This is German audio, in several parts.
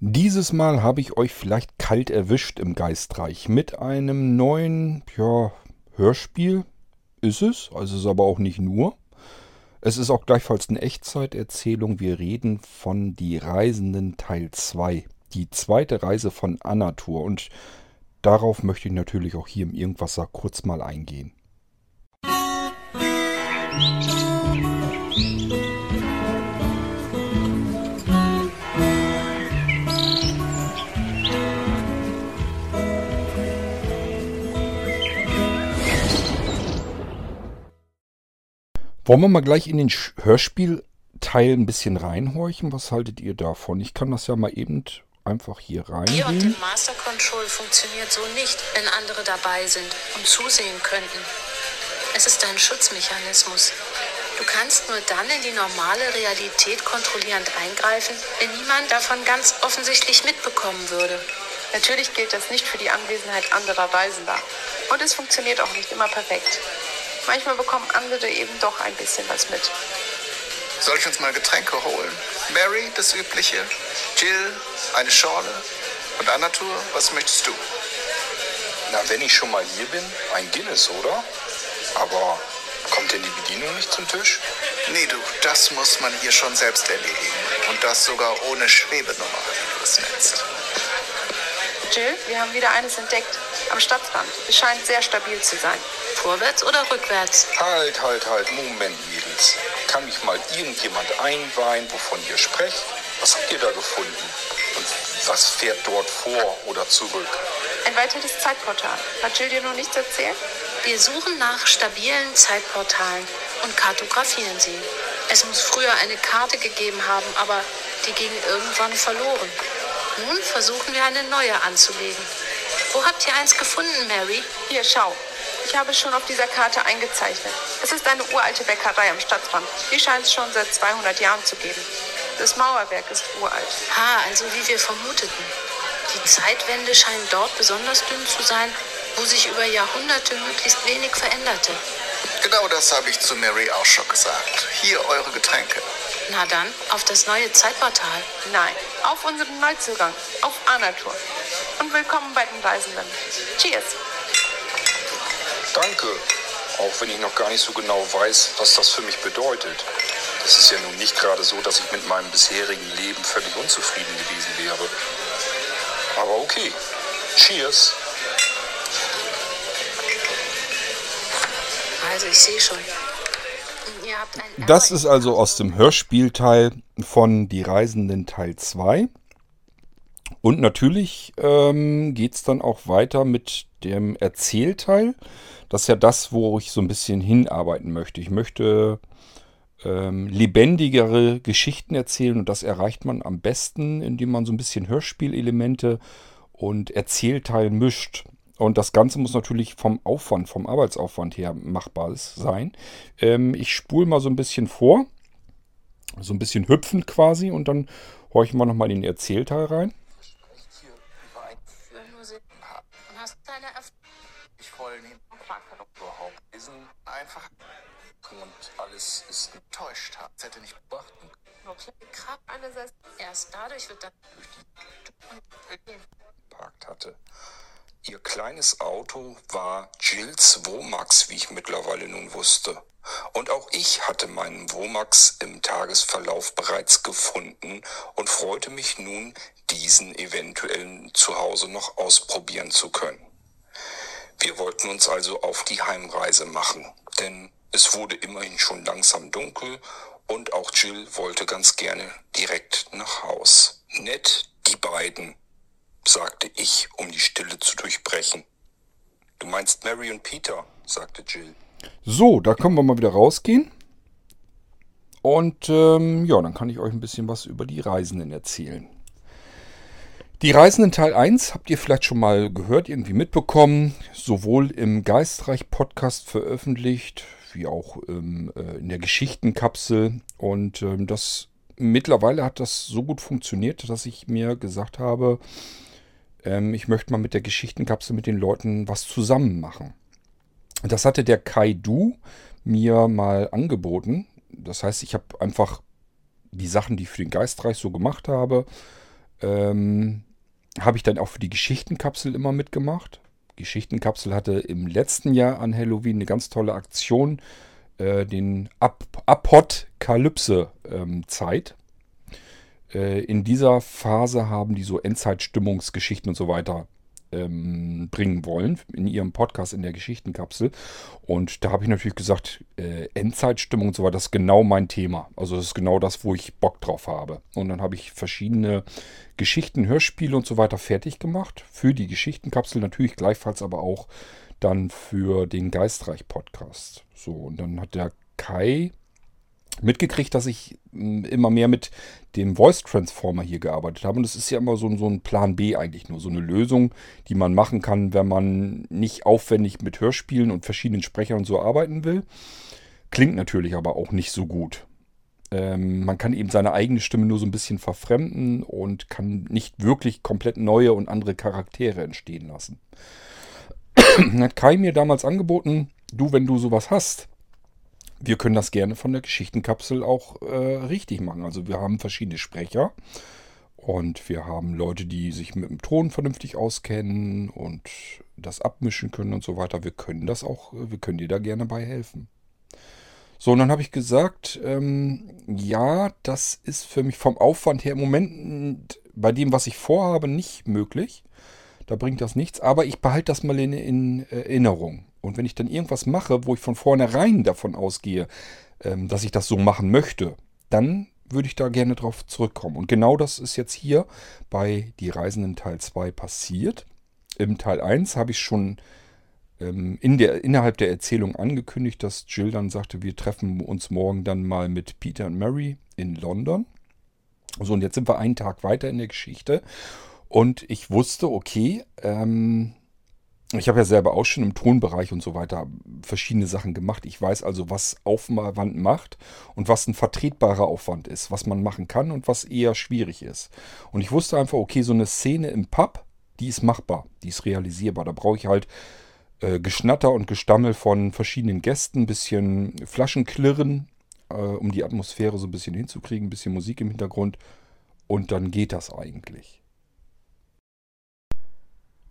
Dieses Mal habe ich euch vielleicht kalt erwischt im Geistreich mit einem neuen ja, Hörspiel. Ist es, also ist aber auch nicht nur. Es ist auch gleichfalls eine Echtzeiterzählung. Wir reden von Die Reisenden Teil 2. Die zweite Reise von Anatur. Und darauf möchte ich natürlich auch hier im Irgendwasser kurz mal eingehen. Musik Wollen wir mal gleich in den Hörspielteil ein bisschen reinhorchen? Was haltet ihr davon? Ich kann das ja mal eben einfach hier rein. Hier und im Master Control funktioniert so nicht, wenn andere dabei sind und zusehen könnten. Es ist ein Schutzmechanismus. Du kannst nur dann in die normale Realität kontrollierend eingreifen, wenn niemand davon ganz offensichtlich mitbekommen würde. Natürlich gilt das nicht für die Anwesenheit anderer Reisender. Und es funktioniert auch nicht immer perfekt. Manchmal bekommen andere eben doch ein bisschen was mit. Soll ich uns mal Getränke holen? Mary, das Übliche. Jill, eine Schorle. Und Anatur, was möchtest du? Na, wenn ich schon mal hier bin, ein Guinness, oder? Aber kommt denn die Bedienung nicht zum Tisch? Nee, du, das muss man hier schon selbst erledigen. Und das sogar ohne Schwebenummer, wie du es nennst. Jill, wir haben wieder eines entdeckt. Am Stadtrand. Es scheint sehr stabil zu sein. Vorwärts oder rückwärts? Halt, halt, halt. Moment, Mädels. Kann mich mal irgendjemand einweihen, wovon ihr sprecht? Was habt ihr da gefunden? Und was fährt dort vor oder zurück? Ein weiteres Zeitportal. Hat Jill dir noch nichts erzählt? Wir suchen nach stabilen Zeitportalen und kartografieren sie. Es muss früher eine Karte gegeben haben, aber die ging irgendwann verloren. Nun versuchen wir eine neue anzulegen. Wo habt ihr eins gefunden, Mary? Hier, schau. Ich habe es schon auf dieser Karte eingezeichnet. Es ist eine uralte Bäckerei am Stadtrand. Die scheint es schon seit 200 Jahren zu geben. Das Mauerwerk ist uralt. Ha, also wie wir vermuteten. Die Zeitwende scheint dort besonders dünn zu sein, wo sich über Jahrhunderte möglichst wenig veränderte. Genau das habe ich zu Mary auch schon gesagt. Hier eure Getränke. Na dann, auf das neue Zeitportal. Nein, auf unseren Neuzugang, auf Anatur. Und willkommen bei den Reisenden. Cheers. Danke, auch wenn ich noch gar nicht so genau weiß, was das für mich bedeutet. Es ist ja nun nicht gerade so, dass ich mit meinem bisherigen Leben völlig unzufrieden gewesen wäre. Aber okay. Cheers. Also ich sehe schon. Das ist also aus dem Hörspielteil von Die Reisenden Teil 2. Und natürlich ähm, geht es dann auch weiter mit dem Erzählteil. Das ist ja das, wo ich so ein bisschen hinarbeiten möchte. Ich möchte ähm, lebendigere Geschichten erzählen und das erreicht man am besten, indem man so ein bisschen Hörspielelemente und Erzählteil mischt. Und das Ganze muss natürlich vom Aufwand, vom Arbeitsaufwand her machbar sein. Ähm, ich spule mal so ein bisschen vor. So ein bisschen hüpfend quasi. Und dann horchen wir nochmal in den Erzählteil rein. Ich wollte ihn überhaupt lesen. Einfach. Und alles ist enttäuscht. Das hätte nicht beachten Grab einerseits. Erst dadurch wird dann geparkt hatte. Ihr kleines Auto war Jills Womax, wie ich mittlerweile nun wusste. Und auch ich hatte meinen Womax im Tagesverlauf bereits gefunden und freute mich nun, diesen eventuell zu Hause noch ausprobieren zu können. Wir wollten uns also auf die Heimreise machen, denn es wurde immerhin schon langsam dunkel und auch Jill wollte ganz gerne direkt nach Haus. Nett, die beiden, sagte ich, um die Stille zu durchbrechen. Du meinst Mary und Peter, sagte Jill. So, da können wir mal wieder rausgehen. Und ähm, ja, dann kann ich euch ein bisschen was über die Reisenden erzählen. Die Reisenden Teil 1 habt ihr vielleicht schon mal gehört, irgendwie mitbekommen, sowohl im Geistreich-Podcast veröffentlicht, wie auch ähm, äh, in der Geschichtenkapsel. Und ähm, das mittlerweile hat das so gut funktioniert, dass ich mir gesagt habe, ähm, ich möchte mal mit der Geschichtenkapsel mit den Leuten was zusammen machen. Das hatte der Kaidu mir mal angeboten. Das heißt, ich habe einfach die Sachen, die ich für den Geistreich so gemacht habe, ähm, habe ich dann auch für die Geschichtenkapsel immer mitgemacht. Geschichtenkapsel hatte im letzten Jahr an Halloween eine ganz tolle Aktion, äh, den Ap Apokalypse-Zeit. Ähm, äh, in dieser Phase haben die so Endzeitstimmungsgeschichten und so weiter ähm, bringen wollen in ihrem Podcast in der Geschichtenkapsel. Und da habe ich natürlich gesagt, äh, Endzeitstimmung und so weiter, das ist genau mein Thema. Also das ist genau das, wo ich Bock drauf habe. Und dann habe ich verschiedene Geschichten, Hörspiele und so weiter fertig gemacht. Für die Geschichtenkapsel natürlich gleichfalls aber auch dann für den Geistreich-Podcast. So, und dann hat der Kai mitgekriegt, dass ich hm, immer mehr mit dem Voice Transformer hier gearbeitet habe. Und das ist ja immer so, so ein Plan B eigentlich nur. So eine Lösung, die man machen kann, wenn man nicht aufwendig mit Hörspielen und verschiedenen Sprechern und so arbeiten will. Klingt natürlich aber auch nicht so gut. Ähm, man kann eben seine eigene Stimme nur so ein bisschen verfremden und kann nicht wirklich komplett neue und andere Charaktere entstehen lassen. hat Kai mir damals angeboten, du, wenn du sowas hast, wir können das gerne von der Geschichtenkapsel auch äh, richtig machen. Also wir haben verschiedene Sprecher und wir haben Leute, die sich mit dem Ton vernünftig auskennen und das abmischen können und so weiter. Wir können das auch, wir können dir da gerne bei helfen. So, und dann habe ich gesagt, ähm, ja, das ist für mich vom Aufwand her im Moment bei dem, was ich vorhabe, nicht möglich. Da bringt das nichts, aber ich behalte das mal in, in Erinnerung. Und wenn ich dann irgendwas mache, wo ich von vornherein davon ausgehe, ähm, dass ich das so machen möchte, dann würde ich da gerne drauf zurückkommen. Und genau das ist jetzt hier bei Die Reisenden Teil 2 passiert. Im Teil 1 habe ich schon ähm, in der, innerhalb der Erzählung angekündigt, dass Jill dann sagte, wir treffen uns morgen dann mal mit Peter und Mary in London. So, und jetzt sind wir einen Tag weiter in der Geschichte. Und ich wusste, okay, ähm, ich habe ja selber auch schon im Tonbereich und so weiter verschiedene Sachen gemacht. Ich weiß also, was Aufwand macht und was ein vertretbarer Aufwand ist, was man machen kann und was eher schwierig ist. Und ich wusste einfach, okay, so eine Szene im Pub, die ist machbar, die ist realisierbar. Da brauche ich halt äh, Geschnatter und Gestammel von verschiedenen Gästen, ein bisschen Flaschenklirren, äh, um die Atmosphäre so ein bisschen hinzukriegen, ein bisschen Musik im Hintergrund. Und dann geht das eigentlich.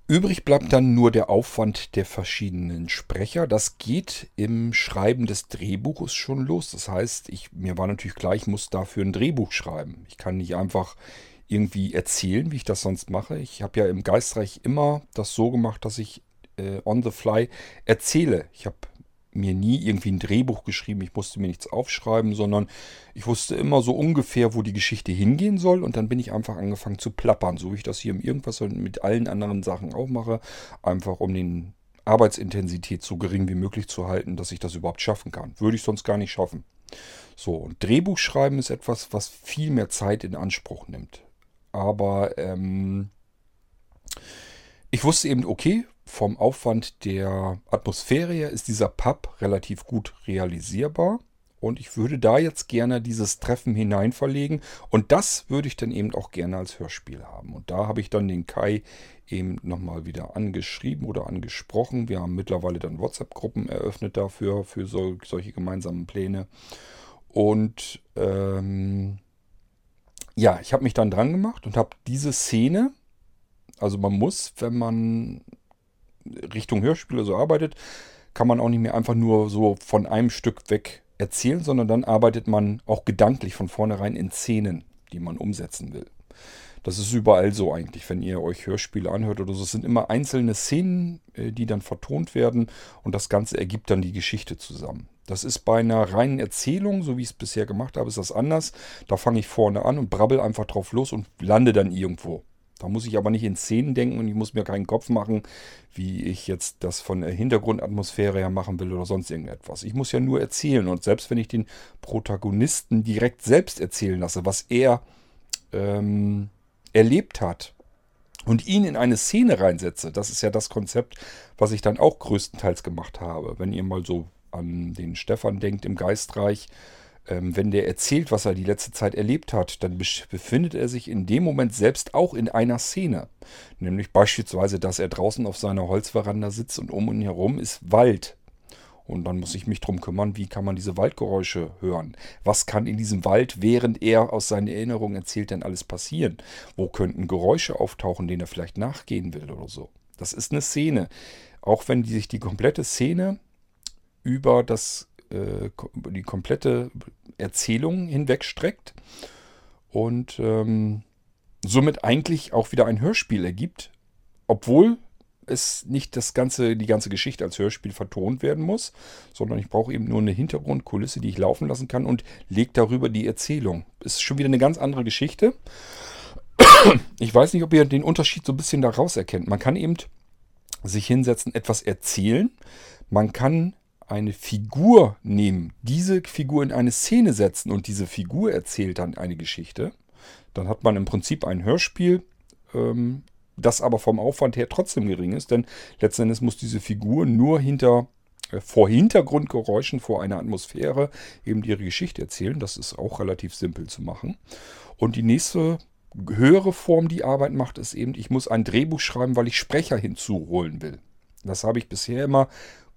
Übrig bleibt dann nur der Aufwand der verschiedenen Sprecher. Das geht im Schreiben des Drehbuches schon los. Das heißt, ich, mir war natürlich klar, ich muss dafür ein Drehbuch schreiben. Ich kann nicht einfach irgendwie erzählen, wie ich das sonst mache. Ich habe ja im Geistreich immer das so gemacht, dass ich äh, on the fly erzähle. Ich habe mir nie irgendwie ein Drehbuch geschrieben, ich musste mir nichts aufschreiben, sondern ich wusste immer so ungefähr, wo die Geschichte hingehen soll und dann bin ich einfach angefangen zu plappern, so wie ich das hier im Irgendwas und mit allen anderen Sachen auch mache, einfach um den Arbeitsintensität so gering wie möglich zu halten, dass ich das überhaupt schaffen kann. Würde ich sonst gar nicht schaffen. So, und Drehbuch schreiben ist etwas, was viel mehr Zeit in Anspruch nimmt. Aber ähm, ich wusste eben, okay, vom Aufwand der Atmosphäre her ist dieser Pub relativ gut realisierbar. Und ich würde da jetzt gerne dieses Treffen hinein verlegen. Und das würde ich dann eben auch gerne als Hörspiel haben. Und da habe ich dann den Kai eben nochmal wieder angeschrieben oder angesprochen. Wir haben mittlerweile dann WhatsApp-Gruppen eröffnet dafür, für so, solche gemeinsamen Pläne. Und ähm, ja, ich habe mich dann dran gemacht und habe diese Szene, also man muss, wenn man Richtung Hörspiele so arbeitet, kann man auch nicht mehr einfach nur so von einem Stück weg erzählen, sondern dann arbeitet man auch gedanklich von vornherein in Szenen, die man umsetzen will. Das ist überall so eigentlich, wenn ihr euch Hörspiele anhört oder so. Es sind immer einzelne Szenen, äh, die dann vertont werden und das Ganze ergibt dann die Geschichte zusammen. Das ist bei einer reinen Erzählung, so wie ich es bisher gemacht habe, ist das anders. Da fange ich vorne an und brabbel einfach drauf los und lande dann irgendwo. Da muss ich aber nicht in Szenen denken und ich muss mir keinen Kopf machen, wie ich jetzt das von der Hintergrundatmosphäre her machen will oder sonst irgendetwas. Ich muss ja nur erzählen und selbst wenn ich den Protagonisten direkt selbst erzählen lasse, was er ähm, erlebt hat und ihn in eine Szene reinsetze, das ist ja das Konzept, was ich dann auch größtenteils gemacht habe. Wenn ihr mal so an den Stefan denkt im Geistreich, wenn der erzählt, was er die letzte Zeit erlebt hat, dann befindet er sich in dem Moment selbst auch in einer Szene. Nämlich beispielsweise, dass er draußen auf seiner Holzveranda sitzt und um ihn herum ist Wald. Und dann muss ich mich drum kümmern, wie kann man diese Waldgeräusche hören? Was kann in diesem Wald, während er aus seinen Erinnerungen erzählt, denn alles passieren? Wo könnten Geräusche auftauchen, denen er vielleicht nachgehen will oder so? Das ist eine Szene. Auch wenn die sich die komplette Szene über das, äh, die komplette Erzählung hinwegstreckt und ähm, somit eigentlich auch wieder ein Hörspiel ergibt, obwohl es nicht das ganze, die ganze Geschichte als Hörspiel vertont werden muss, sondern ich brauche eben nur eine Hintergrundkulisse, die ich laufen lassen kann und lege darüber die Erzählung. Ist schon wieder eine ganz andere Geschichte. Ich weiß nicht, ob ihr den Unterschied so ein bisschen daraus erkennt. Man kann eben sich hinsetzen, etwas erzählen. Man kann eine Figur nehmen, diese Figur in eine Szene setzen und diese Figur erzählt dann eine Geschichte. Dann hat man im Prinzip ein Hörspiel, ähm, das aber vom Aufwand her trotzdem gering ist, denn letzten Endes muss diese Figur nur hinter äh, vor Hintergrundgeräuschen, vor einer Atmosphäre eben ihre Geschichte erzählen. Das ist auch relativ simpel zu machen. Und die nächste höhere Form, die Arbeit macht, ist eben, ich muss ein Drehbuch schreiben, weil ich Sprecher hinzuholen will. Das habe ich bisher immer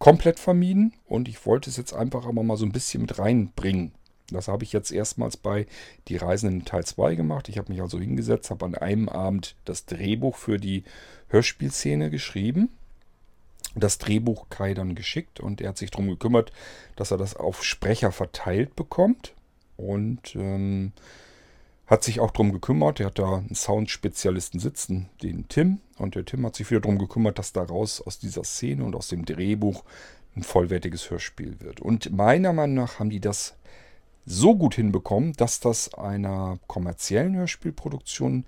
komplett vermieden und ich wollte es jetzt einfach aber mal so ein bisschen mit reinbringen. Das habe ich jetzt erstmals bei Die Reisenden Teil 2 gemacht. Ich habe mich also hingesetzt, habe an einem Abend das Drehbuch für die Hörspielszene geschrieben. Das Drehbuch Kai dann geschickt und er hat sich darum gekümmert, dass er das auf Sprecher verteilt bekommt. Und ähm, hat sich auch darum gekümmert. Er hat da einen Soundspezialisten sitzen, den Tim. Und der Tim hat sich wieder darum gekümmert, dass daraus aus dieser Szene und aus dem Drehbuch ein vollwertiges Hörspiel wird. Und meiner Meinung nach haben die das so gut hinbekommen, dass das einer kommerziellen Hörspielproduktion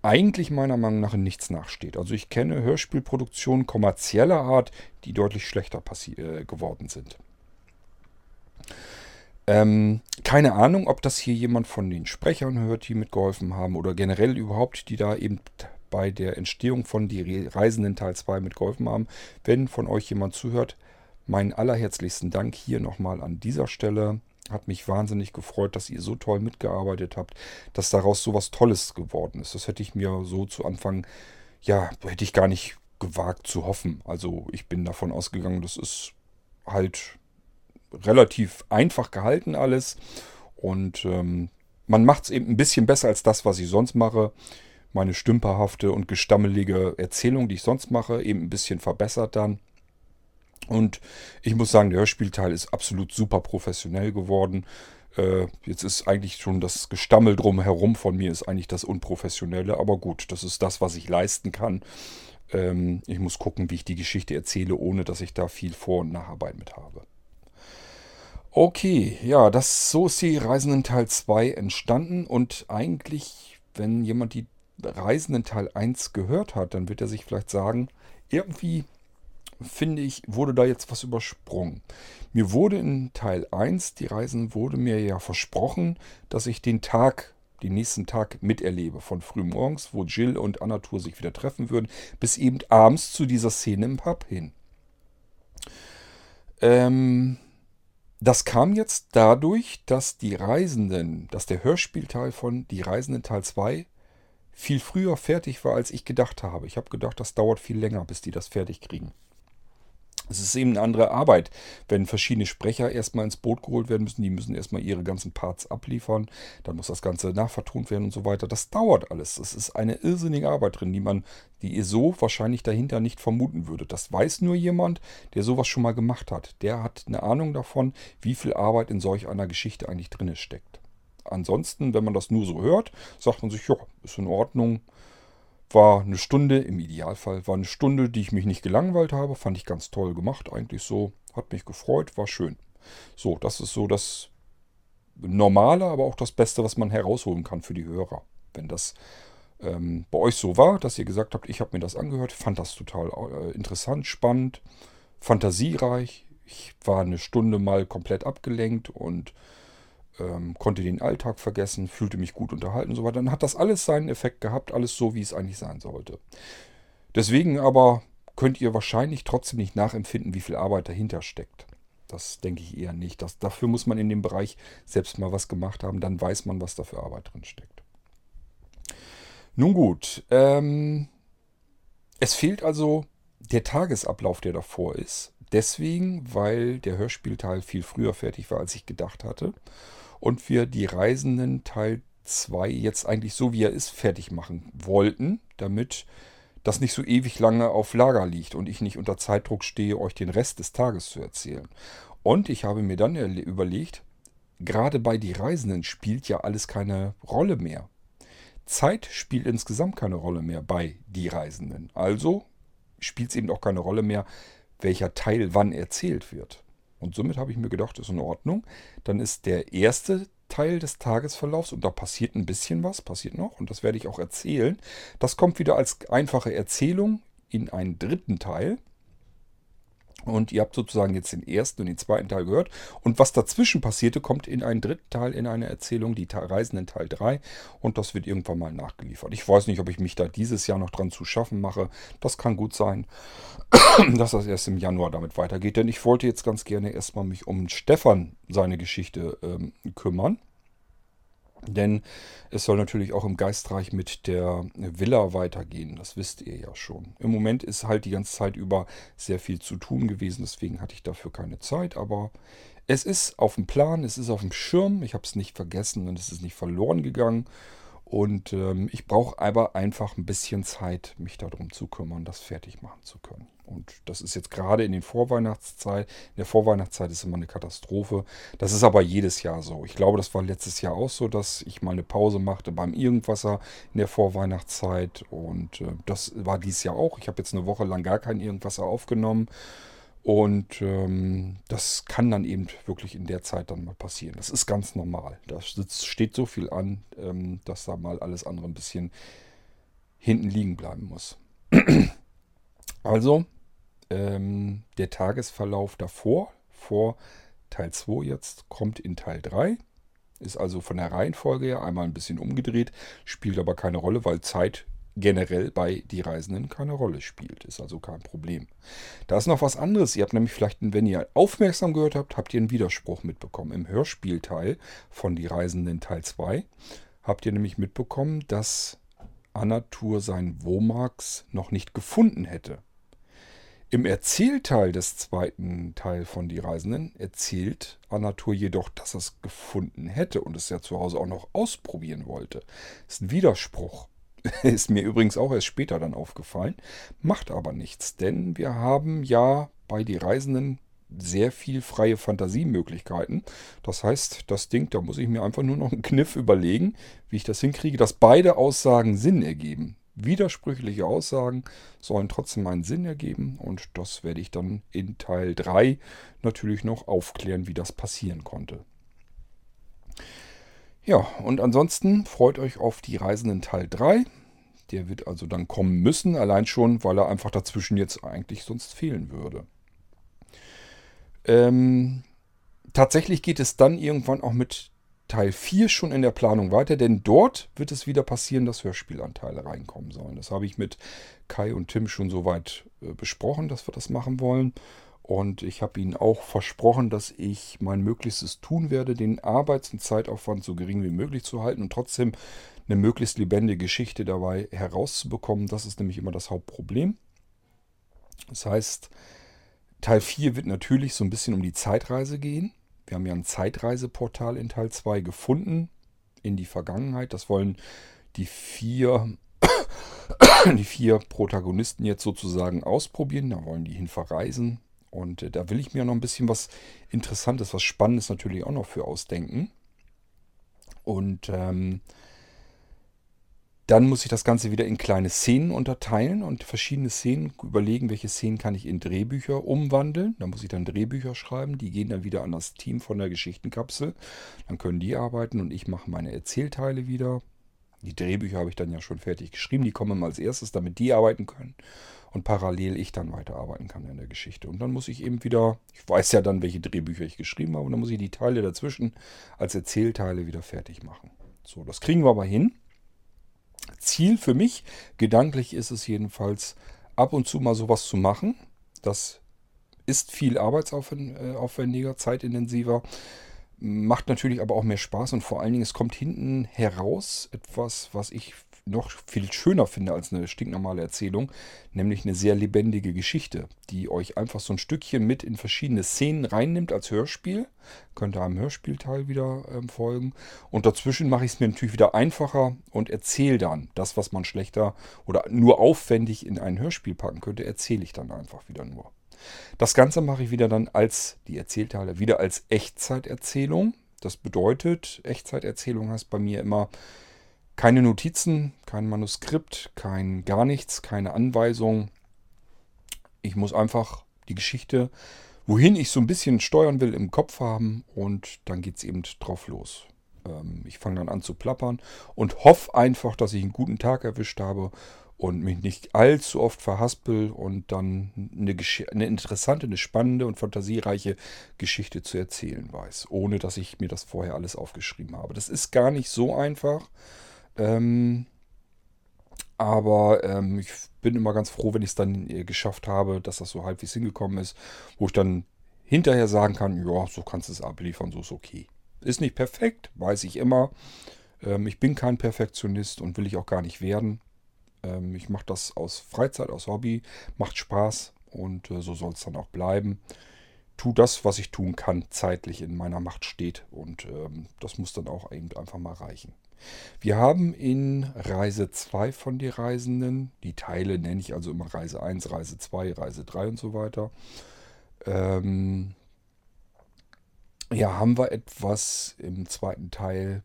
eigentlich meiner Meinung nach in nichts nachsteht. Also ich kenne Hörspielproduktionen kommerzieller Art, die deutlich schlechter äh, geworden sind. Ähm, keine Ahnung, ob das hier jemand von den Sprechern hört, die mitgeholfen haben oder generell überhaupt, die da eben bei der Entstehung von Die Reisenden Teil 2 mitgeholfen haben. Wenn von euch jemand zuhört, meinen allerherzlichsten Dank hier nochmal an dieser Stelle. Hat mich wahnsinnig gefreut, dass ihr so toll mitgearbeitet habt, dass daraus so was Tolles geworden ist. Das hätte ich mir so zu Anfang, ja, hätte ich gar nicht gewagt zu hoffen. Also ich bin davon ausgegangen, das ist halt relativ einfach gehalten alles. Und ähm, man macht es eben ein bisschen besser als das, was ich sonst mache. Meine stümperhafte und gestammelige Erzählung, die ich sonst mache, eben ein bisschen verbessert dann. Und ich muss sagen, der Hörspielteil ist absolut super professionell geworden. Äh, jetzt ist eigentlich schon das Gestammel drumherum von mir ist eigentlich das Unprofessionelle. Aber gut, das ist das, was ich leisten kann. Ähm, ich muss gucken, wie ich die Geschichte erzähle, ohne dass ich da viel Vor- und Nacharbeit mit habe. Okay, ja, das, so ist die Reisenden Teil 2 entstanden und eigentlich, wenn jemand die Reisenden Teil 1 gehört hat, dann wird er sich vielleicht sagen, irgendwie finde ich, wurde da jetzt was übersprungen. Mir wurde in Teil 1, die Reisen, wurde mir ja versprochen, dass ich den Tag, den nächsten Tag miterlebe. Von früh morgens, wo Jill und Anatur sich wieder treffen würden, bis eben abends zu dieser Szene im Pub hin. Ähm, das kam jetzt dadurch, dass die Reisenden, dass der Hörspielteil von Die Reisenden Teil 2 viel früher fertig war, als ich gedacht habe. Ich habe gedacht, das dauert viel länger, bis die das fertig kriegen. Es ist eben eine andere Arbeit, wenn verschiedene Sprecher erstmal ins Boot geholt werden müssen. Die müssen erstmal ihre ganzen Parts abliefern. Dann muss das Ganze nachvertont werden und so weiter. Das dauert alles. Es ist eine irrsinnige Arbeit drin, die man, die ihr so wahrscheinlich dahinter nicht vermuten würdet. Das weiß nur jemand, der sowas schon mal gemacht hat. Der hat eine Ahnung davon, wie viel Arbeit in solch einer Geschichte eigentlich drin steckt. Ansonsten, wenn man das nur so hört, sagt man sich, ja, ist in Ordnung war eine Stunde, im Idealfall war eine Stunde, die ich mich nicht gelangweilt habe. Fand ich ganz toll gemacht, eigentlich so. Hat mich gefreut, war schön. So, das ist so das Normale, aber auch das Beste, was man herausholen kann für die Hörer. Wenn das ähm, bei euch so war, dass ihr gesagt habt, ich habe mir das angehört, fand das total äh, interessant, spannend, fantasiereich. Ich war eine Stunde mal komplett abgelenkt und ähm, konnte den Alltag vergessen, fühlte mich gut unterhalten und so weiter. Dann hat das alles seinen Effekt gehabt, alles so, wie es eigentlich sein sollte. Deswegen aber könnt ihr wahrscheinlich trotzdem nicht nachempfinden, wie viel Arbeit dahinter steckt. Das denke ich eher nicht. Das, dafür muss man in dem Bereich selbst mal was gemacht haben, dann weiß man, was da für Arbeit drin steckt. Nun gut, ähm, es fehlt also der Tagesablauf, der davor ist, deswegen, weil der Hörspielteil viel früher fertig war, als ich gedacht hatte. Und wir die Reisenden Teil 2 jetzt eigentlich so wie er ist fertig machen wollten, damit das nicht so ewig lange auf Lager liegt und ich nicht unter Zeitdruck stehe, euch den Rest des Tages zu erzählen. Und ich habe mir dann überlegt, gerade bei die Reisenden spielt ja alles keine Rolle mehr. Zeit spielt insgesamt keine Rolle mehr bei die Reisenden. Also spielt es eben auch keine Rolle mehr, welcher Teil wann erzählt wird. Und somit habe ich mir gedacht, ist in Ordnung. Dann ist der erste Teil des Tagesverlaufs und da passiert ein bisschen was, passiert noch und das werde ich auch erzählen. Das kommt wieder als einfache Erzählung in einen dritten Teil. Und ihr habt sozusagen jetzt den ersten und den zweiten Teil gehört. Und was dazwischen passierte, kommt in einen dritten Teil in einer Erzählung, die Reisenden Teil 3. Und das wird irgendwann mal nachgeliefert. Ich weiß nicht, ob ich mich da dieses Jahr noch dran zu schaffen mache. Das kann gut sein, dass das erst im Januar damit weitergeht. Denn ich wollte jetzt ganz gerne erstmal mich um Stefan seine Geschichte ähm, kümmern. Denn es soll natürlich auch im Geistreich mit der Villa weitergehen. Das wisst ihr ja schon. Im Moment ist halt die ganze Zeit über sehr viel zu tun gewesen. Deswegen hatte ich dafür keine Zeit. Aber es ist auf dem Plan, es ist auf dem Schirm. Ich habe es nicht vergessen und es ist nicht verloren gegangen. Und ähm, ich brauche aber einfach ein bisschen Zeit, mich darum zu kümmern, das fertig machen zu können. Und das ist jetzt gerade in den Vorweihnachtszeit. In der Vorweihnachtszeit ist immer eine Katastrophe. Das ist aber jedes Jahr so. Ich glaube, das war letztes Jahr auch so, dass ich mal eine Pause machte beim Irgendwasser in der Vorweihnachtszeit. Und äh, das war dieses Jahr auch. Ich habe jetzt eine Woche lang gar kein Irgendwasser aufgenommen. Und ähm, das kann dann eben wirklich in der Zeit dann mal passieren. Das ist ganz normal. Da steht so viel an, ähm, dass da mal alles andere ein bisschen hinten liegen bleiben muss. Also, ähm, der Tagesverlauf davor, vor Teil 2 jetzt, kommt in Teil 3. Ist also von der Reihenfolge her einmal ein bisschen umgedreht, spielt aber keine Rolle, weil Zeit generell bei die Reisenden keine Rolle spielt. Ist also kein Problem. Da ist noch was anderes. Ihr habt nämlich vielleicht, wenn ihr aufmerksam gehört habt, habt ihr einen Widerspruch mitbekommen. Im Hörspielteil von die Reisenden Teil 2 habt ihr nämlich mitbekommen, dass Anatur sein Womax noch nicht gefunden hätte. Im Erzählteil des zweiten Teil von Die Reisenden erzählt Anatur jedoch, dass er es gefunden hätte und es ja zu Hause auch noch ausprobieren wollte. Ist ein Widerspruch. Ist mir übrigens auch erst später dann aufgefallen. Macht aber nichts, denn wir haben ja bei Die Reisenden sehr viel freie Fantasiemöglichkeiten. Das heißt, das Ding, da muss ich mir einfach nur noch einen Kniff überlegen, wie ich das hinkriege, dass beide Aussagen Sinn ergeben widersprüchliche Aussagen sollen trotzdem einen Sinn ergeben und das werde ich dann in Teil 3 natürlich noch aufklären, wie das passieren konnte. Ja, und ansonsten freut euch auf die Reisenden Teil 3. Der wird also dann kommen müssen, allein schon, weil er einfach dazwischen jetzt eigentlich sonst fehlen würde. Ähm, tatsächlich geht es dann irgendwann auch mit Teil 4 schon in der Planung weiter, denn dort wird es wieder passieren, dass Hörspielanteile reinkommen sollen. Das habe ich mit Kai und Tim schon soweit äh, besprochen, dass wir das machen wollen. Und ich habe ihnen auch versprochen, dass ich mein Möglichstes tun werde, den Arbeits- und Zeitaufwand so gering wie möglich zu halten und trotzdem eine möglichst lebendige Geschichte dabei herauszubekommen. Das ist nämlich immer das Hauptproblem. Das heißt, Teil 4 wird natürlich so ein bisschen um die Zeitreise gehen. Wir haben ja ein Zeitreiseportal in Teil 2 gefunden in die Vergangenheit. Das wollen die vier, die vier Protagonisten jetzt sozusagen ausprobieren. Da wollen die hin verreisen. Und äh, da will ich mir noch ein bisschen was Interessantes, was Spannendes natürlich auch noch für ausdenken. Und ähm, dann muss ich das Ganze wieder in kleine Szenen unterteilen und verschiedene Szenen überlegen, welche Szenen kann ich in Drehbücher umwandeln. Da muss ich dann Drehbücher schreiben. Die gehen dann wieder an das Team von der Geschichtenkapsel. Dann können die arbeiten und ich mache meine Erzählteile wieder. Die Drehbücher habe ich dann ja schon fertig geschrieben. Die kommen als erstes, damit die arbeiten können. Und parallel ich dann weiterarbeiten kann in der Geschichte. Und dann muss ich eben wieder, ich weiß ja dann, welche Drehbücher ich geschrieben habe. Und dann muss ich die Teile dazwischen als Erzählteile wieder fertig machen. So, das kriegen wir aber hin. Ziel für mich, gedanklich ist es jedenfalls, ab und zu mal sowas zu machen. Das ist viel arbeitsaufwendiger, zeitintensiver, macht natürlich aber auch mehr Spaß und vor allen Dingen, es kommt hinten heraus etwas, was ich noch viel schöner finde als eine stinknormale Erzählung, nämlich eine sehr lebendige Geschichte, die euch einfach so ein Stückchen mit in verschiedene Szenen reinnimmt als Hörspiel. Könnt ihr einem Hörspielteil wieder ähm, folgen. Und dazwischen mache ich es mir natürlich wieder einfacher und erzähle dann das, was man schlechter oder nur aufwendig in ein Hörspiel packen könnte, erzähle ich dann einfach wieder nur. Das Ganze mache ich wieder dann als die Erzählteile wieder als Echtzeiterzählung. Das bedeutet, Echtzeiterzählung heißt bei mir immer keine Notizen, kein Manuskript, kein gar nichts, keine Anweisung. Ich muss einfach die Geschichte, wohin ich so ein bisschen steuern will, im Kopf haben und dann geht es eben drauf los. Ähm, ich fange dann an zu plappern und hoffe einfach, dass ich einen guten Tag erwischt habe und mich nicht allzu oft verhaspel und dann eine, eine, interessante, eine spannende und fantasiereiche Geschichte zu erzählen weiß, ohne dass ich mir das vorher alles aufgeschrieben habe. Das ist gar nicht so einfach, ähm, aber ähm, ich bin immer ganz froh, wenn ich es dann äh, geschafft habe, dass das so halbwegs hingekommen ist, wo ich dann hinterher sagen kann, ja, so kannst du es abliefern, so ist okay. Ist nicht perfekt, weiß ich immer. Ähm, ich bin kein Perfektionist und will ich auch gar nicht werden. Ähm, ich mache das aus Freizeit, aus Hobby, macht Spaß und äh, so soll es dann auch bleiben. Tu das, was ich tun kann, zeitlich in meiner Macht steht und ähm, das muss dann auch eben einfach mal reichen. Wir haben in Reise 2 von den Reisenden, die Teile nenne ich also immer Reise 1, Reise 2, Reise 3 und so weiter. Ähm, ja, haben wir etwas im zweiten Teil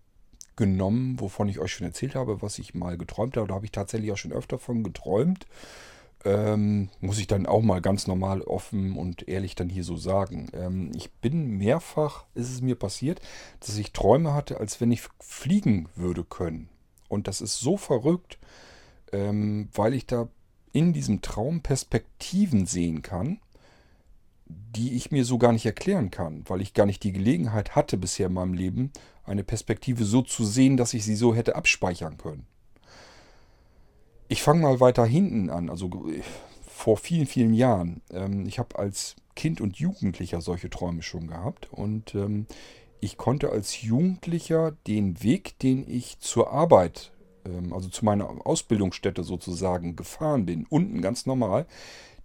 genommen, wovon ich euch schon erzählt habe, was ich mal geträumt habe. Da habe ich tatsächlich auch schon öfter von geträumt. Ähm, muss ich dann auch mal ganz normal offen und ehrlich dann hier so sagen. Ähm, ich bin mehrfach, ist es mir passiert, dass ich Träume hatte, als wenn ich fliegen würde können. Und das ist so verrückt, ähm, weil ich da in diesem Traum Perspektiven sehen kann, die ich mir so gar nicht erklären kann, weil ich gar nicht die Gelegenheit hatte bisher in meinem Leben, eine Perspektive so zu sehen, dass ich sie so hätte abspeichern können. Ich fange mal weiter hinten an, also vor vielen, vielen Jahren. Ähm, ich habe als Kind und Jugendlicher solche Träume schon gehabt und ähm, ich konnte als Jugendlicher den Weg, den ich zur Arbeit, ähm, also zu meiner Ausbildungsstätte sozusagen gefahren bin, unten ganz normal,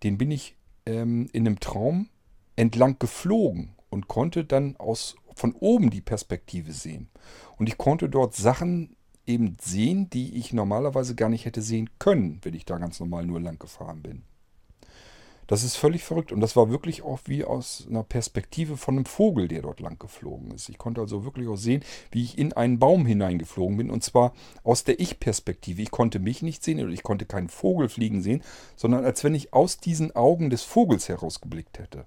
den bin ich in einem Traum entlang geflogen und konnte dann aus, von oben die Perspektive sehen. Und ich konnte dort Sachen eben sehen, die ich normalerweise gar nicht hätte sehen können, wenn ich da ganz normal nur lang gefahren bin. Das ist völlig verrückt und das war wirklich auch wie aus einer Perspektive von einem Vogel, der dort lang geflogen ist. Ich konnte also wirklich auch sehen, wie ich in einen Baum hineingeflogen bin und zwar aus der Ich-Perspektive. Ich konnte mich nicht sehen oder ich konnte keinen Vogel fliegen sehen, sondern als wenn ich aus diesen Augen des Vogels herausgeblickt hätte.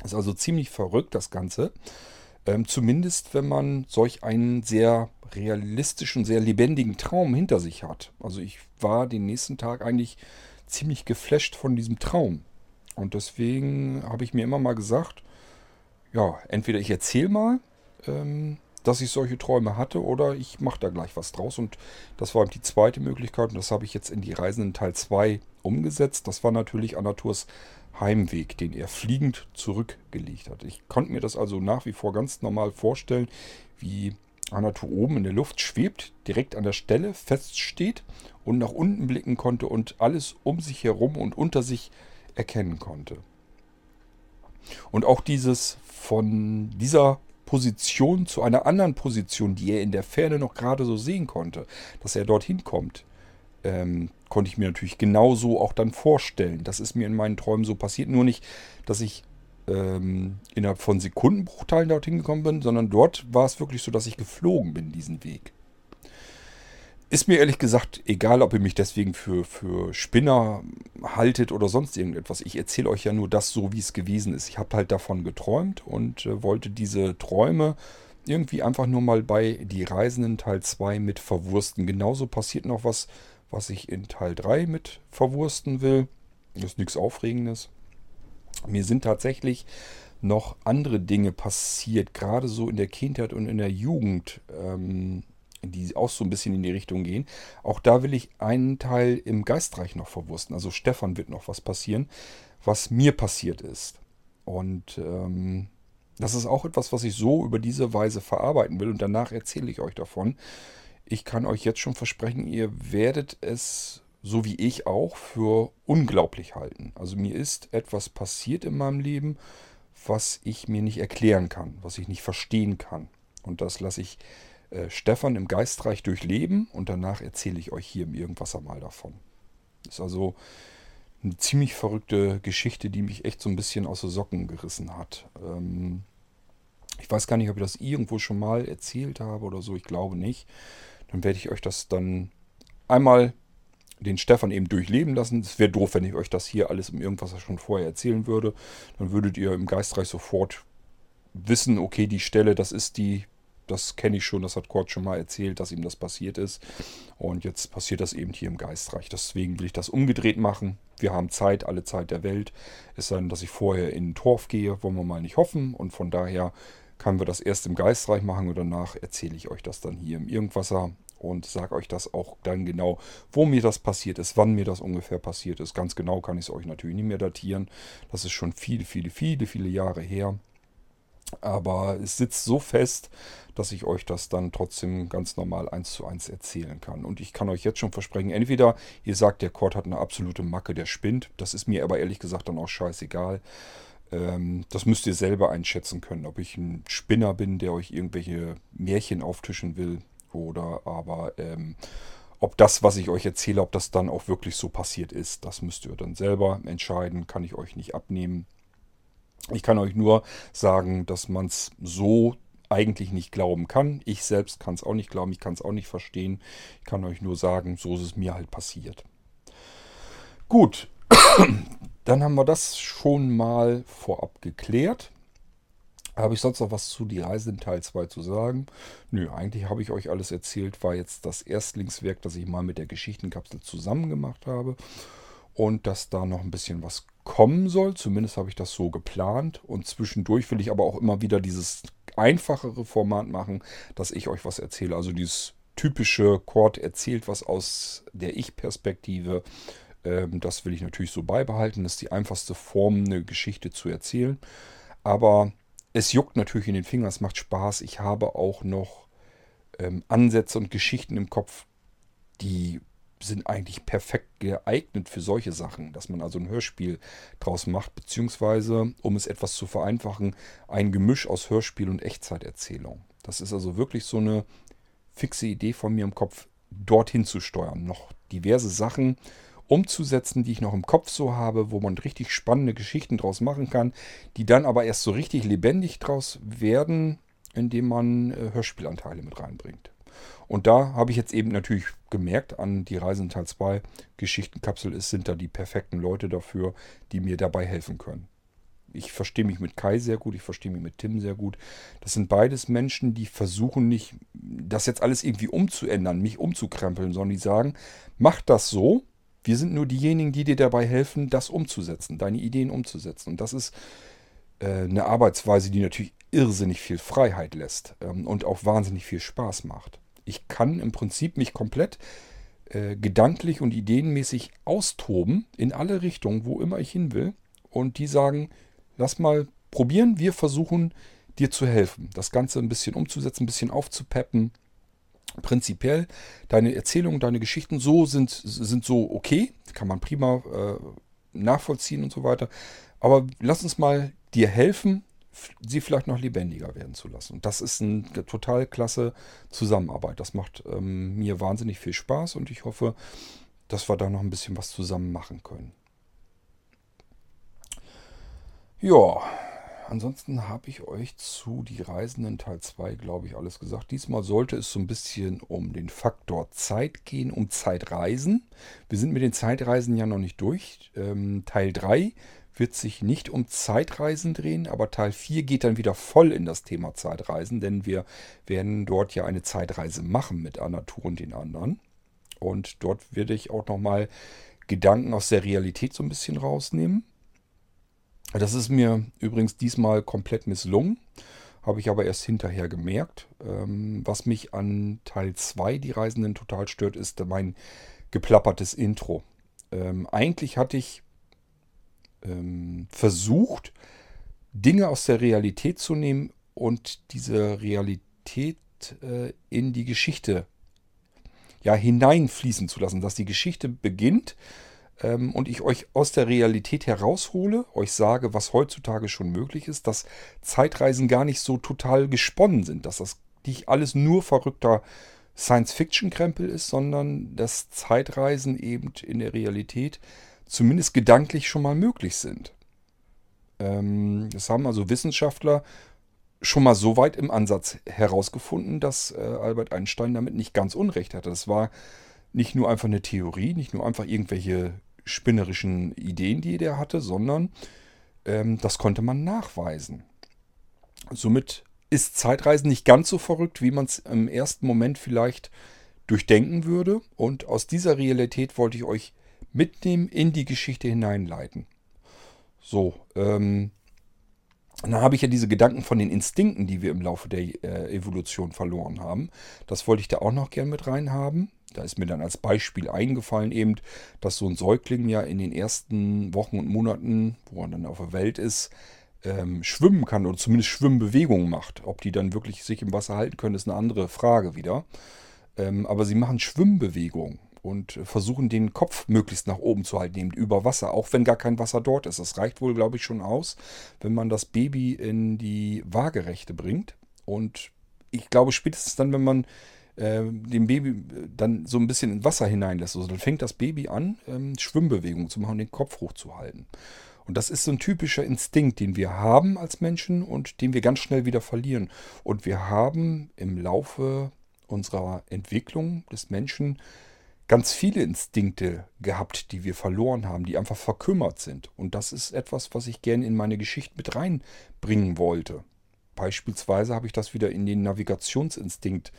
Das ist also ziemlich verrückt, das Ganze. Ähm, zumindest wenn man solch einen sehr realistischen, sehr lebendigen Traum hinter sich hat. Also ich war den nächsten Tag eigentlich ziemlich geflasht von diesem Traum. Und deswegen habe ich mir immer mal gesagt, ja, entweder ich erzähle mal, ähm, dass ich solche Träume hatte oder ich mache da gleich was draus. Und das war die zweite Möglichkeit und das habe ich jetzt in die Reisenden Teil 2 umgesetzt. Das war natürlich Anaturs Heimweg, den er fliegend zurückgelegt hat. Ich konnte mir das also nach wie vor ganz normal vorstellen, wie Anatur oben in der Luft schwebt, direkt an der Stelle feststeht und nach unten blicken konnte und alles um sich herum und unter sich erkennen konnte. Und auch dieses von dieser Position zu einer anderen Position, die er in der Ferne noch gerade so sehen konnte, dass er dorthin kommt, ähm, konnte ich mir natürlich genauso auch dann vorstellen. Das ist mir in meinen Träumen so passiert. Nur nicht, dass ich ähm, innerhalb von Sekundenbruchteilen dorthin gekommen bin, sondern dort war es wirklich so, dass ich geflogen bin, diesen Weg. Ist mir ehrlich gesagt egal, ob ihr mich deswegen für, für Spinner haltet oder sonst irgendetwas. Ich erzähle euch ja nur das so, wie es gewesen ist. Ich habe halt davon geträumt und äh, wollte diese Träume irgendwie einfach nur mal bei Die Reisenden Teil 2 mit verwursten. Genauso passiert noch was was ich in Teil 3 mit verwursten will. Das ist nichts Aufregendes. Mir sind tatsächlich noch andere Dinge passiert, gerade so in der Kindheit und in der Jugend, ähm, die auch so ein bisschen in die Richtung gehen. Auch da will ich einen Teil im Geistreich noch verwursten. Also Stefan wird noch was passieren, was mir passiert ist. Und ähm, das ist auch etwas, was ich so über diese Weise verarbeiten will. Und danach erzähle ich euch davon. Ich kann euch jetzt schon versprechen, ihr werdet es, so wie ich auch, für unglaublich halten. Also mir ist etwas passiert in meinem Leben, was ich mir nicht erklären kann, was ich nicht verstehen kann. Und das lasse ich äh, Stefan im Geistreich durchleben und danach erzähle ich euch hier im Irgendwasser mal davon. Ist also eine ziemlich verrückte Geschichte, die mich echt so ein bisschen aus den Socken gerissen hat. Ähm, ich weiß gar nicht, ob ich das irgendwo schon mal erzählt habe oder so. Ich glaube nicht. Dann werde ich euch das dann einmal den Stefan eben durchleben lassen. Es wäre doof, wenn ich euch das hier alles im Irgendwas schon vorher erzählen würde. Dann würdet ihr im Geistreich sofort wissen, okay, die Stelle, das ist die, das kenne ich schon, das hat Kurt schon mal erzählt, dass ihm das passiert ist. Und jetzt passiert das eben hier im Geistreich. Deswegen will ich das umgedreht machen. Wir haben Zeit, alle Zeit der Welt. Es sei denn, dass ich vorher in den Torf gehe, wollen wir mal nicht hoffen. Und von daher können wir das erst im Geistreich machen und danach erzähle ich euch das dann hier im Irgendwasser und sage euch das auch dann genau, wo mir das passiert ist, wann mir das ungefähr passiert ist. Ganz genau kann ich es euch natürlich nicht mehr datieren. Das ist schon viele, viele, viele, viele Jahre her. Aber es sitzt so fest, dass ich euch das dann trotzdem ganz normal eins zu eins erzählen kann. Und ich kann euch jetzt schon versprechen, entweder ihr sagt, der Cord hat eine absolute Macke, der spinnt. Das ist mir aber ehrlich gesagt dann auch scheißegal. Ähm, das müsst ihr selber einschätzen können, ob ich ein Spinner bin, der euch irgendwelche Märchen auftischen will. Oder aber ähm, ob das, was ich euch erzähle, ob das dann auch wirklich so passiert ist. Das müsst ihr dann selber entscheiden, kann ich euch nicht abnehmen. Ich kann euch nur sagen, dass man es so eigentlich nicht glauben kann. Ich selbst kann es auch nicht glauben, ich kann es auch nicht verstehen. Ich kann euch nur sagen, so ist es mir halt passiert. Gut, dann haben wir das schon mal vorab geklärt. Habe ich sonst noch was zu die Reise in Teil 2 zu sagen? Nö, eigentlich habe ich euch alles erzählt. War jetzt das Erstlingswerk, das ich mal mit der Geschichtenkapsel zusammen gemacht habe. Und dass da noch ein bisschen was kommen soll. Zumindest habe ich das so geplant. Und zwischendurch will ich aber auch immer wieder dieses einfachere Format machen, dass ich euch was erzähle. Also dieses typische Chord erzählt was aus der Ich-Perspektive. Ähm, das will ich natürlich so beibehalten. Das ist die einfachste Form, eine Geschichte zu erzählen. Aber es juckt natürlich in den Fingern, es macht Spaß. Ich habe auch noch ähm, Ansätze und Geschichten im Kopf, die sind eigentlich perfekt geeignet für solche Sachen, dass man also ein Hörspiel draus macht, beziehungsweise, um es etwas zu vereinfachen, ein Gemisch aus Hörspiel und Echtzeiterzählung. Das ist also wirklich so eine fixe Idee von mir im Kopf, dorthin zu steuern. Noch diverse Sachen umzusetzen, die ich noch im Kopf so habe, wo man richtig spannende Geschichten draus machen kann, die dann aber erst so richtig lebendig draus werden, indem man äh, Hörspielanteile mit reinbringt. Und da habe ich jetzt eben natürlich gemerkt an die Reisen Teil 2 Geschichtenkapsel, es sind da die perfekten Leute dafür, die mir dabei helfen können. Ich verstehe mich mit Kai sehr gut, ich verstehe mich mit Tim sehr gut. Das sind beides Menschen, die versuchen nicht, das jetzt alles irgendwie umzuändern, mich umzukrempeln, sondern die sagen, mach das so. Wir sind nur diejenigen, die dir dabei helfen, das umzusetzen, deine Ideen umzusetzen. Und das ist äh, eine Arbeitsweise, die natürlich irrsinnig viel Freiheit lässt ähm, und auch wahnsinnig viel Spaß macht ich kann im Prinzip mich komplett äh, gedanklich und ideenmäßig austoben in alle Richtungen, wo immer ich hin will. Und die sagen, lass mal probieren, wir versuchen dir zu helfen, das Ganze ein bisschen umzusetzen, ein bisschen aufzupeppen. Prinzipiell, deine Erzählungen, deine Geschichten so sind, sind so okay, kann man prima äh, nachvollziehen und so weiter. Aber lass uns mal dir helfen, sie vielleicht noch lebendiger werden zu lassen. Und das ist eine total klasse Zusammenarbeit. Das macht ähm, mir wahnsinnig viel Spaß und ich hoffe, dass wir da noch ein bisschen was zusammen machen können. Ja, ansonsten habe ich euch zu Die Reisenden Teil 2, glaube ich, alles gesagt. Diesmal sollte es so ein bisschen um den Faktor Zeit gehen, um Zeitreisen. Wir sind mit den Zeitreisen ja noch nicht durch. Ähm, Teil 3 wird sich nicht um Zeitreisen drehen, aber Teil 4 geht dann wieder voll in das Thema Zeitreisen, denn wir werden dort ja eine Zeitreise machen mit Anatur und den anderen. Und dort werde ich auch nochmal Gedanken aus der Realität so ein bisschen rausnehmen. Das ist mir übrigens diesmal komplett misslungen, habe ich aber erst hinterher gemerkt. Ähm, was mich an Teil 2, die Reisenden, total stört, ist mein geplappertes Intro. Ähm, eigentlich hatte ich ähm, versucht, Dinge aus der Realität zu nehmen und diese Realität äh, in die Geschichte ja, hineinfließen zu lassen, dass die Geschichte beginnt ähm, und ich euch aus der Realität heraushole, euch sage, was heutzutage schon möglich ist, dass Zeitreisen gar nicht so total gesponnen sind, dass das nicht alles nur verrückter Science-Fiction-Krempel ist, sondern dass Zeitreisen eben in der Realität zumindest gedanklich schon mal möglich sind. Ähm, das haben also Wissenschaftler schon mal so weit im Ansatz herausgefunden, dass äh, Albert Einstein damit nicht ganz unrecht hatte. Das war nicht nur einfach eine Theorie, nicht nur einfach irgendwelche spinnerischen Ideen, die der hatte, sondern ähm, das konnte man nachweisen. Somit ist Zeitreisen nicht ganz so verrückt, wie man es im ersten Moment vielleicht durchdenken würde. Und aus dieser Realität wollte ich euch mitnehmen in die Geschichte hineinleiten. So, ähm, dann habe ich ja diese Gedanken von den Instinkten, die wir im Laufe der äh, Evolution verloren haben. Das wollte ich da auch noch gern mit reinhaben. Da ist mir dann als Beispiel eingefallen eben, dass so ein Säugling ja in den ersten Wochen und Monaten, wo er dann auf der Welt ist, ähm, schwimmen kann oder zumindest Schwimmbewegungen macht. Ob die dann wirklich sich im Wasser halten können, ist eine andere Frage wieder. Ähm, aber sie machen Schwimmbewegungen und versuchen den Kopf möglichst nach oben zu halten, eben über Wasser, auch wenn gar kein Wasser dort ist. Das reicht wohl, glaube ich, schon aus, wenn man das Baby in die Waagerechte bringt. Und ich glaube, spätestens dann, wenn man äh, dem Baby dann so ein bisschen in Wasser hineinlässt, also dann fängt das Baby an, ähm, Schwimmbewegungen zu machen, den Kopf hochzuhalten. Und das ist so ein typischer Instinkt, den wir haben als Menschen und den wir ganz schnell wieder verlieren. Und wir haben im Laufe unserer Entwicklung des Menschen ganz viele Instinkte gehabt, die wir verloren haben, die einfach verkümmert sind. Und das ist etwas, was ich gerne in meine Geschichte mit reinbringen wollte. Beispielsweise habe ich das wieder in den Navigationsinstinkt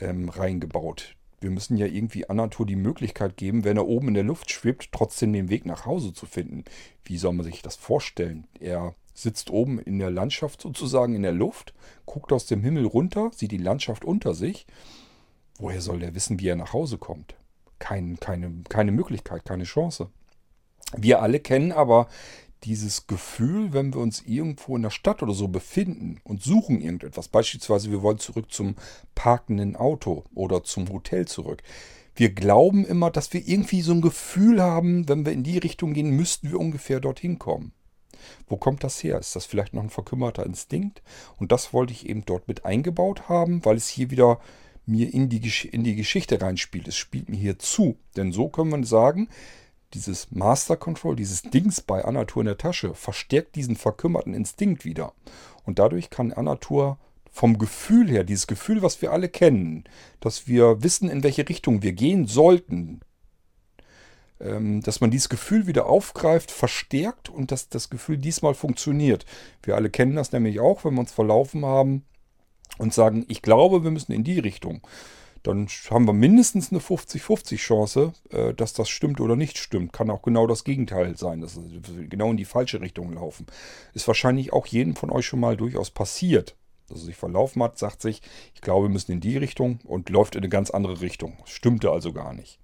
ähm, reingebaut. Wir müssen ja irgendwie Anator die Möglichkeit geben, wenn er oben in der Luft schwebt, trotzdem den Weg nach Hause zu finden. Wie soll man sich das vorstellen? Er sitzt oben in der Landschaft sozusagen in der Luft, guckt aus dem Himmel runter, sieht die Landschaft unter sich. Woher soll er wissen, wie er nach Hause kommt? Kein, keine, keine Möglichkeit, keine Chance. Wir alle kennen aber dieses Gefühl, wenn wir uns irgendwo in der Stadt oder so befinden und suchen irgendetwas, beispielsweise wir wollen zurück zum parkenden Auto oder zum Hotel zurück. Wir glauben immer, dass wir irgendwie so ein Gefühl haben, wenn wir in die Richtung gehen, müssten wir ungefähr dorthin kommen. Wo kommt das her? Ist das vielleicht noch ein verkümmerter Instinkt? Und das wollte ich eben dort mit eingebaut haben, weil es hier wieder mir in die, in die Geschichte reinspielt. Es spielt mir hier zu. Denn so können wir sagen, dieses Master Control, dieses Dings bei Anatur in der Tasche, verstärkt diesen verkümmerten Instinkt wieder. Und dadurch kann Anatur vom Gefühl her, dieses Gefühl, was wir alle kennen, dass wir wissen, in welche Richtung wir gehen sollten, ähm, dass man dieses Gefühl wieder aufgreift, verstärkt und dass das Gefühl diesmal funktioniert. Wir alle kennen das nämlich auch, wenn wir uns verlaufen haben und sagen, ich glaube, wir müssen in die Richtung dann haben wir mindestens eine 50-50 Chance, äh, dass das stimmt oder nicht stimmt. Kann auch genau das Gegenteil sein, dass wir genau in die falsche Richtung laufen. Ist wahrscheinlich auch jedem von euch schon mal durchaus passiert. Dass er sich verlaufen hat, sagt sich, ich glaube, wir müssen in die Richtung und läuft in eine ganz andere Richtung. Stimmte also gar nicht.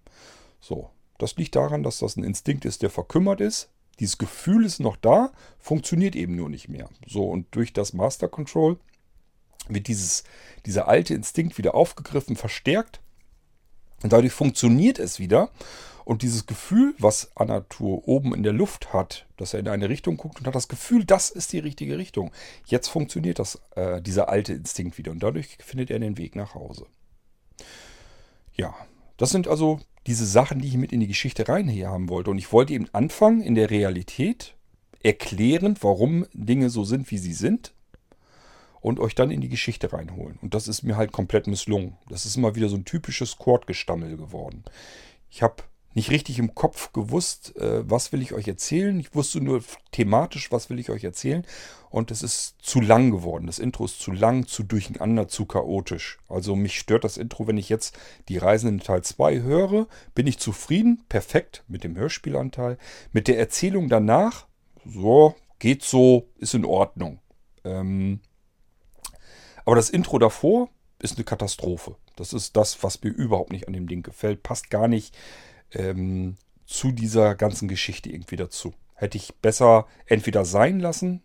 So, das liegt daran, dass das ein Instinkt ist, der verkümmert ist. Dieses Gefühl ist noch da, funktioniert eben nur nicht mehr. So, und durch das Master Control wird dieses, dieser alte Instinkt wieder aufgegriffen, verstärkt. Und dadurch funktioniert es wieder. Und dieses Gefühl, was Anatur oben in der Luft hat, dass er in eine Richtung guckt und hat das Gefühl, das ist die richtige Richtung. Jetzt funktioniert das, äh, dieser alte Instinkt wieder. Und dadurch findet er den Weg nach Hause. Ja, das sind also diese Sachen, die ich mit in die Geschichte rein hier haben wollte. Und ich wollte eben anfangen in der Realität, erklärend, warum Dinge so sind, wie sie sind und euch dann in die Geschichte reinholen. Und das ist mir halt komplett misslungen. Das ist immer wieder so ein typisches Chordgestammel geworden. Ich habe nicht richtig im Kopf gewusst, äh, was will ich euch erzählen. Ich wusste nur thematisch, was will ich euch erzählen. Und es ist zu lang geworden. Das Intro ist zu lang, zu durcheinander, zu chaotisch. Also mich stört das Intro, wenn ich jetzt die Reisenden Teil 2 höre, bin ich zufrieden, perfekt mit dem Hörspielanteil. Mit der Erzählung danach, so, geht so, ist in Ordnung. Ähm, aber das Intro davor ist eine Katastrophe. Das ist das, was mir überhaupt nicht an dem Ding gefällt. Passt gar nicht ähm, zu dieser ganzen Geschichte irgendwie dazu. Hätte ich besser entweder sein lassen,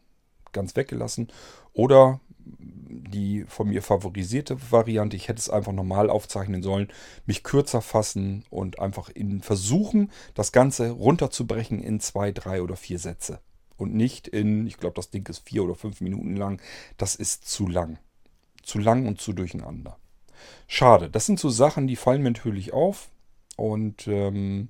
ganz weggelassen, oder die von mir favorisierte Variante. Ich hätte es einfach normal aufzeichnen sollen, mich kürzer fassen und einfach in versuchen, das Ganze runterzubrechen in zwei, drei oder vier Sätze. Und nicht in, ich glaube, das Ding ist vier oder fünf Minuten lang. Das ist zu lang. Zu lang und zu durcheinander. Schade. Das sind so Sachen, die fallen mir natürlich auf. Und ähm,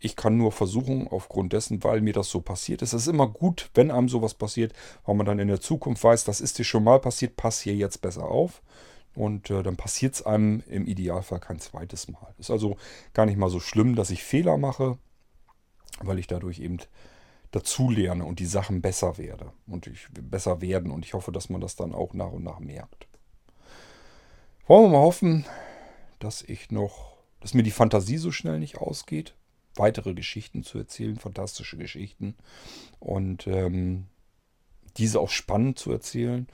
ich kann nur versuchen, aufgrund dessen, weil mir das so passiert ist. Es ist immer gut, wenn einem sowas passiert, weil man dann in der Zukunft weiß, das ist dir schon mal passiert, pass hier jetzt besser auf. Und äh, dann passiert es einem im Idealfall kein zweites Mal. Ist also gar nicht mal so schlimm, dass ich Fehler mache, weil ich dadurch eben dazulerne und die Sachen besser werde. Und ich besser werden. Und ich hoffe, dass man das dann auch nach und nach merkt. Wollen wir mal hoffen, dass ich noch, dass mir die Fantasie so schnell nicht ausgeht weitere Geschichten zu erzählen, fantastische Geschichten und ähm, diese auch spannend zu erzählen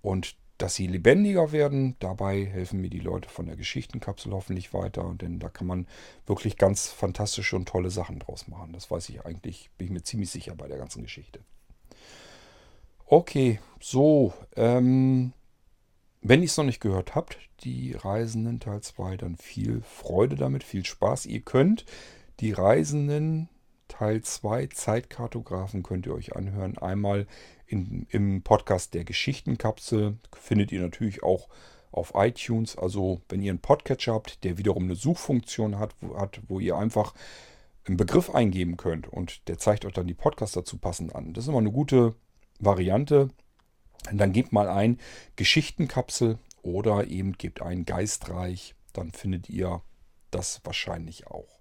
und dass sie lebendiger werden. Dabei helfen mir die Leute von der Geschichtenkapsel hoffentlich weiter, denn da kann man wirklich ganz fantastische und tolle Sachen draus machen. Das weiß ich eigentlich, bin ich mir ziemlich sicher bei der ganzen Geschichte. Okay, so, ähm, wenn ihr es noch nicht gehört habt, die Reisenden Teil 2, dann viel Freude damit, viel Spaß. Ihr könnt die Reisenden Teil 2 Zeitkartografen könnt ihr euch anhören. Einmal in, im Podcast der Geschichtenkapsel findet ihr natürlich auch auf iTunes. Also wenn ihr einen Podcatcher habt, der wiederum eine Suchfunktion hat, wo, hat, wo ihr einfach einen Begriff eingeben könnt und der zeigt euch dann die Podcasts dazu passend an. Das ist immer eine gute Variante. Und dann gebt mal ein Geschichtenkapsel oder eben gebt ein Geistreich. Dann findet ihr das wahrscheinlich auch.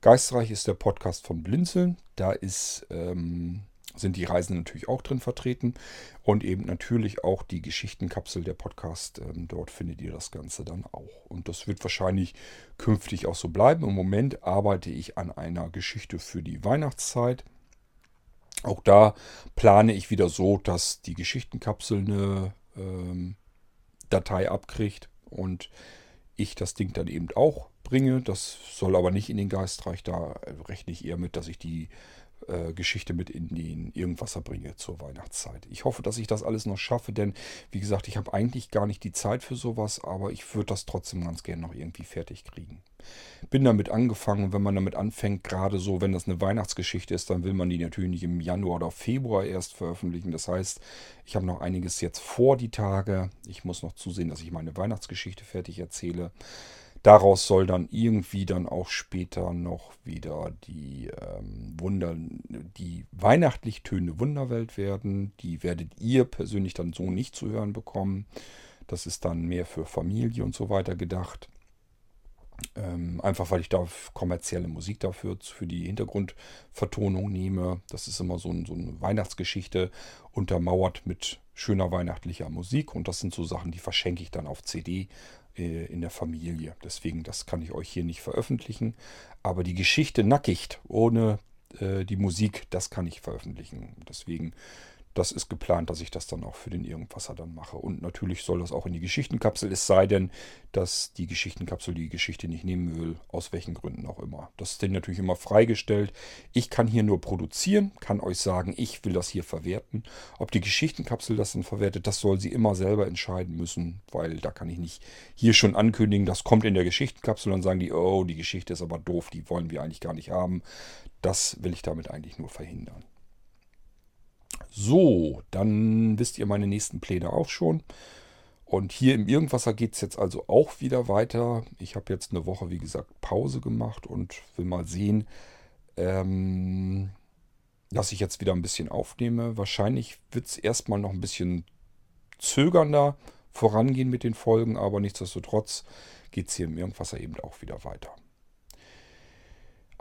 Geistreich ist der Podcast von Blinzeln. Da ist, ähm, sind die Reisen natürlich auch drin vertreten. Und eben natürlich auch die Geschichtenkapsel der Podcast. Ähm, dort findet ihr das Ganze dann auch. Und das wird wahrscheinlich künftig auch so bleiben. Im Moment arbeite ich an einer Geschichte für die Weihnachtszeit. Auch da plane ich wieder so, dass die Geschichtenkapsel eine ähm, Datei abkriegt und ich das Ding dann eben auch bringe. Das soll aber nicht in den Geistreich. Da rechne ich eher mit, dass ich die äh, Geschichte mit in den Irgendwasser bringe zur Weihnachtszeit. Ich hoffe, dass ich das alles noch schaffe, denn wie gesagt, ich habe eigentlich gar nicht die Zeit für sowas, aber ich würde das trotzdem ganz gerne noch irgendwie fertig kriegen. Bin damit angefangen und wenn man damit anfängt, gerade so, wenn das eine Weihnachtsgeschichte ist, dann will man die natürlich nicht im Januar oder Februar erst veröffentlichen. Das heißt, ich habe noch einiges jetzt vor die Tage. Ich muss noch zusehen, dass ich meine Weihnachtsgeschichte fertig erzähle. Daraus soll dann irgendwie dann auch später noch wieder die ähm, Wunder, die weihnachtlich tönende Wunderwelt werden. Die werdet ihr persönlich dann so nicht zu hören bekommen. Das ist dann mehr für Familie und so weiter gedacht. Ähm, einfach weil ich da kommerzielle Musik dafür für die Hintergrundvertonung nehme. Das ist immer so, ein, so eine Weihnachtsgeschichte untermauert mit schöner weihnachtlicher Musik. Und das sind so Sachen, die verschenke ich dann auf CD äh, in der Familie. Deswegen, das kann ich euch hier nicht veröffentlichen. Aber die Geschichte nackig, ohne äh, die Musik, das kann ich veröffentlichen. Deswegen das ist geplant, dass ich das dann auch für den Irgendwasser dann mache. Und natürlich soll das auch in die Geschichtenkapsel, es sei denn, dass die Geschichtenkapsel die Geschichte nicht nehmen will, aus welchen Gründen auch immer. Das ist dann natürlich immer freigestellt. Ich kann hier nur produzieren, kann euch sagen, ich will das hier verwerten. Ob die Geschichtenkapsel das dann verwertet, das soll sie immer selber entscheiden müssen, weil da kann ich nicht hier schon ankündigen, das kommt in der Geschichtenkapsel, dann sagen die, oh, die Geschichte ist aber doof, die wollen wir eigentlich gar nicht haben. Das will ich damit eigentlich nur verhindern. So, dann wisst ihr meine nächsten Pläne auch schon. Und hier im Irgendwasser geht es jetzt also auch wieder weiter. Ich habe jetzt eine Woche, wie gesagt, Pause gemacht und will mal sehen, ähm, dass ich jetzt wieder ein bisschen aufnehme. Wahrscheinlich wird es erstmal noch ein bisschen zögernder vorangehen mit den Folgen, aber nichtsdestotrotz geht es hier im Irgendwasser eben auch wieder weiter.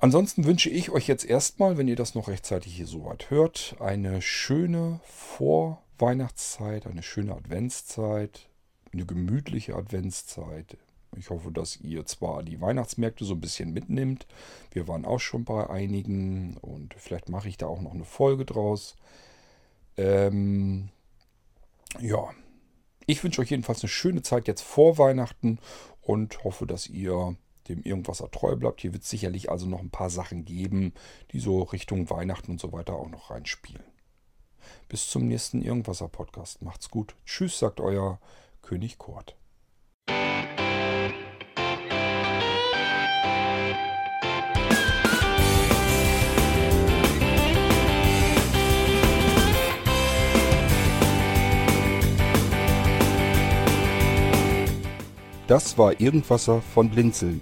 Ansonsten wünsche ich euch jetzt erstmal, wenn ihr das noch rechtzeitig hier soweit hört, eine schöne Vorweihnachtszeit, eine schöne Adventszeit, eine gemütliche Adventszeit. Ich hoffe, dass ihr zwar die Weihnachtsmärkte so ein bisschen mitnimmt. Wir waren auch schon bei einigen und vielleicht mache ich da auch noch eine Folge draus. Ähm, ja, ich wünsche euch jedenfalls eine schöne Zeit jetzt vor Weihnachten und hoffe, dass ihr dem Irgendwas treu bleibt. Hier wird es sicherlich also noch ein paar Sachen geben, die so Richtung Weihnachten und so weiter auch noch reinspielen. Bis zum nächsten Irgendwasser Podcast. Macht's gut. Tschüss, sagt euer König Kurt. Das war Irgendwasser von Blinzeln.